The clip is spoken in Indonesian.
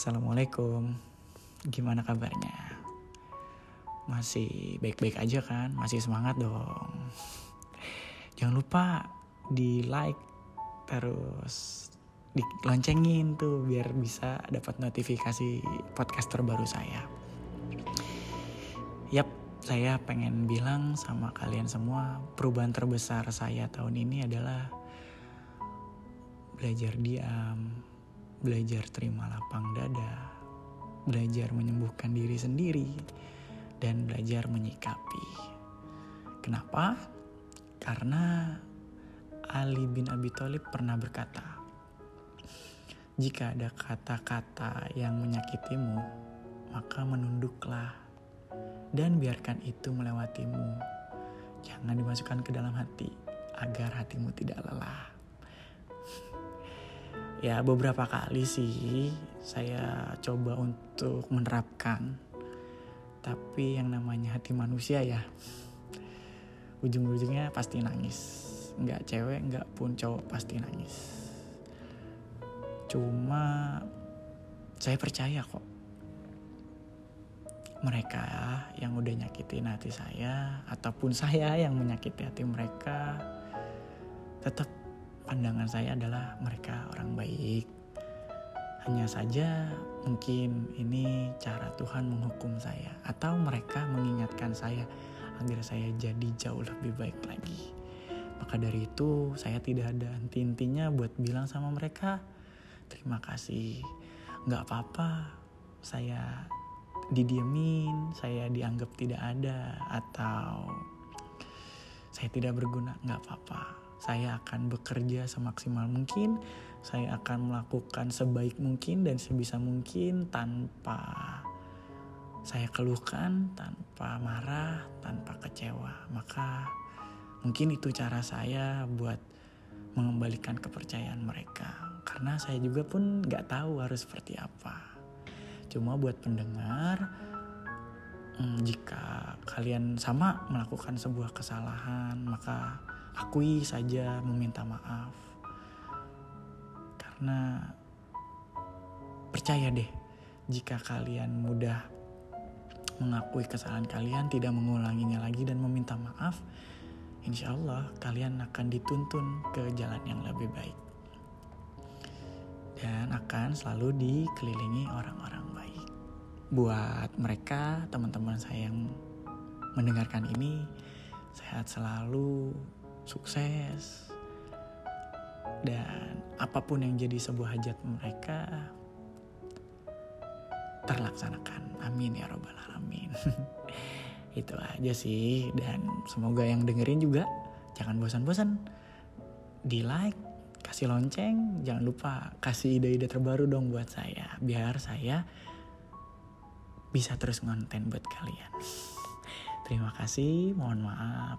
Assalamualaikum Gimana kabarnya? Masih baik-baik aja kan? Masih semangat dong Jangan lupa di like Terus diloncengin tuh biar bisa dapat notifikasi podcast terbaru saya. Yap, saya pengen bilang sama kalian semua, perubahan terbesar saya tahun ini adalah belajar diam, belajar terima lapang dada, belajar menyembuhkan diri sendiri, dan belajar menyikapi. Kenapa? Karena Ali bin Abi Thalib pernah berkata, "Jika ada kata-kata yang menyakitimu, maka menunduklah dan biarkan itu melewatimu. Jangan dimasukkan ke dalam hati agar hatimu tidak lelah. Ya, beberapa kali sih saya coba untuk menerapkan, tapi yang namanya hati manusia ya, ujung-ujungnya pasti nangis. Nggak cewek, nggak pun cowok pasti nangis. Cuma saya percaya kok mereka yang udah nyakitin hati saya ataupun saya yang menyakiti hati mereka tetap pandangan saya adalah mereka orang baik. Hanya saja mungkin ini cara Tuhan menghukum saya atau mereka mengingatkan saya agar saya jadi jauh lebih baik lagi. Maka dari itu saya tidak ada henti-hentinya buat bilang sama mereka terima kasih. Nggak apa-apa saya didiemin, saya dianggap tidak ada atau saya tidak berguna, nggak apa-apa. Saya akan bekerja semaksimal mungkin, saya akan melakukan sebaik mungkin dan sebisa mungkin tanpa saya keluhkan, tanpa marah, tanpa kecewa. Maka mungkin itu cara saya buat mengembalikan kepercayaan mereka. Karena saya juga pun nggak tahu harus seperti apa. Cuma buat pendengar, hmm, jika kalian sama melakukan sebuah kesalahan, maka akui saja meminta maaf. Karena percaya deh, jika kalian mudah mengakui kesalahan kalian, tidak mengulanginya lagi dan meminta maaf, insya Allah kalian akan dituntun ke jalan yang lebih baik dan akan selalu dikelilingi orang-orang baik. Buat mereka, teman-teman saya yang mendengarkan ini, sehat selalu, sukses, dan apa pun yang jadi sebuah hajat mereka terlaksanakan. Amin ya robbal alamin. Itu aja sih dan semoga yang dengerin juga jangan bosan-bosan di like kasih lonceng, jangan lupa kasih ide-ide terbaru dong buat saya, biar saya bisa terus ngonten buat kalian. Terima kasih, mohon maaf.